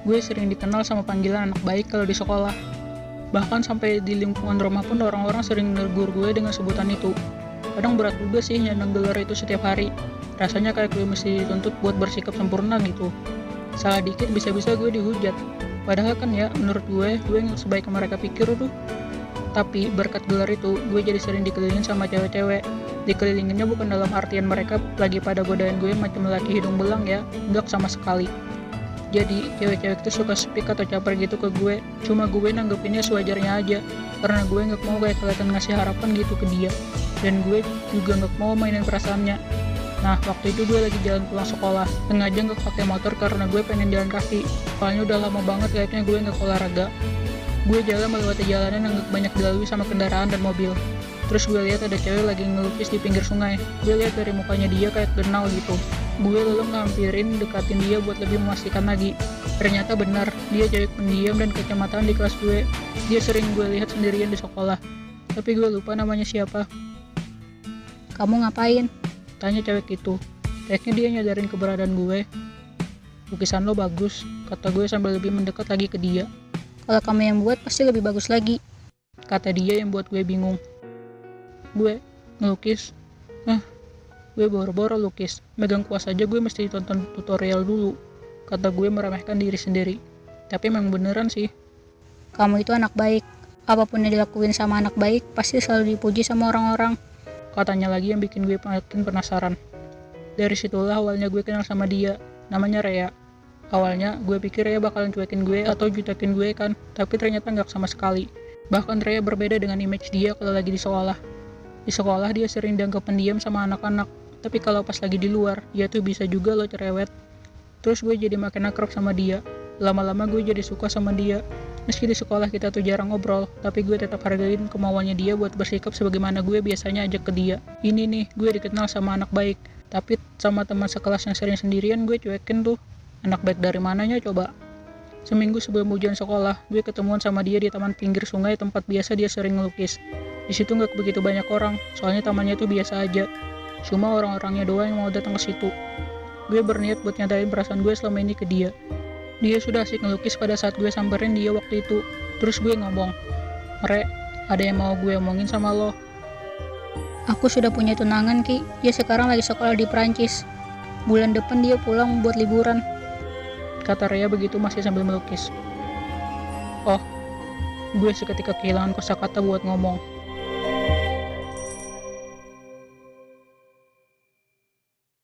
gue sering dikenal sama panggilan anak baik kalau di sekolah. Bahkan sampai di lingkungan rumah pun orang-orang sering negur gue dengan sebutan itu. Kadang berat juga sih nyandang gelar itu setiap hari. Rasanya kayak gue mesti dituntut buat bersikap sempurna gitu. Salah dikit bisa-bisa gue dihujat. Padahal kan ya, menurut gue, gue nggak sebaik yang mereka pikir tuh. Tapi berkat gelar itu, gue jadi sering dikelilingin sama cewek-cewek. Dikelilinginnya bukan dalam artian mereka lagi pada godain gue macam laki hidung belang ya, enggak sama sekali jadi cewek-cewek tuh suka speak atau caper gitu ke gue. Cuma gue nanggepinnya sewajarnya aja. Karena gue nggak mau kayak kelihatan ngasih harapan gitu ke dia. Dan gue juga nggak mau mainin perasaannya. Nah waktu itu gue lagi jalan pulang sekolah. Sengaja nggak pakai motor karena gue pengen jalan kaki. Soalnya udah lama banget kayaknya gue nggak olahraga. Gue jalan melewati jalanan yang banyak dilalui sama kendaraan dan mobil terus gue lihat ada cewek lagi ngelukis di pinggir sungai. Gue lihat dari mukanya dia kayak kenal gitu. Gue lalu ngampirin dekatin dia buat lebih memastikan lagi. Ternyata benar dia cewek pendiam dan kecamatan di kelas gue. Dia sering gue lihat sendirian di sekolah. Tapi gue lupa namanya siapa. Kamu ngapain? tanya cewek itu. Kayaknya dia nyadarin keberadaan gue. Lukisan lo bagus kata gue sambil lebih mendekat lagi ke dia. Kalau kamu yang buat pasti lebih bagus lagi. kata dia yang buat gue bingung gue ngelukis. Ah gue boro-boro lukis. Megang kuas aja gue mesti tonton tutorial dulu. Kata gue meremehkan diri sendiri. Tapi emang beneran sih. Kamu itu anak baik. Apa pun yang dilakuin sama anak baik pasti selalu dipuji sama orang-orang. katanya lagi yang bikin gue makin penasaran. Dari situlah awalnya gue kenal sama dia. Namanya Rea. Awalnya gue pikir Rea bakalan cuekin gue atau jutekin gue kan. Tapi ternyata nggak sama sekali. Bahkan Rea berbeda dengan image dia kalau lagi di sekolah di sekolah dia sering dianggap pendiam sama anak-anak tapi kalau pas lagi di luar dia tuh bisa juga lo cerewet. Terus gue jadi makin akrab sama dia. Lama-lama gue jadi suka sama dia. Meski di sekolah kita tuh jarang ngobrol tapi gue tetap hargain kemauannya dia buat bersikap sebagaimana gue biasanya ajak ke dia. Ini nih gue dikenal sama anak baik tapi sama teman sekelas yang sering sendirian gue cuekin tuh. Anak baik dari mananya coba? Seminggu sebelum ujian sekolah, gue ketemuan sama dia di taman pinggir sungai tempat biasa dia sering ngelukis. Di situ nggak begitu banyak orang, soalnya tamannya itu biasa aja. Cuma orang-orangnya doang yang mau datang ke situ. Gue berniat buat nyatain perasaan gue selama ini ke dia. Dia sudah asik ngelukis pada saat gue samperin dia waktu itu. Terus gue ngomong, Re, ada yang mau gue omongin sama lo. Aku sudah punya tunangan Ki. Dia sekarang lagi sekolah di Prancis. Bulan depan dia pulang buat liburan. Kata Rea begitu masih sambil melukis. Oh, gue seketika kehilangan kosakata buat ngomong.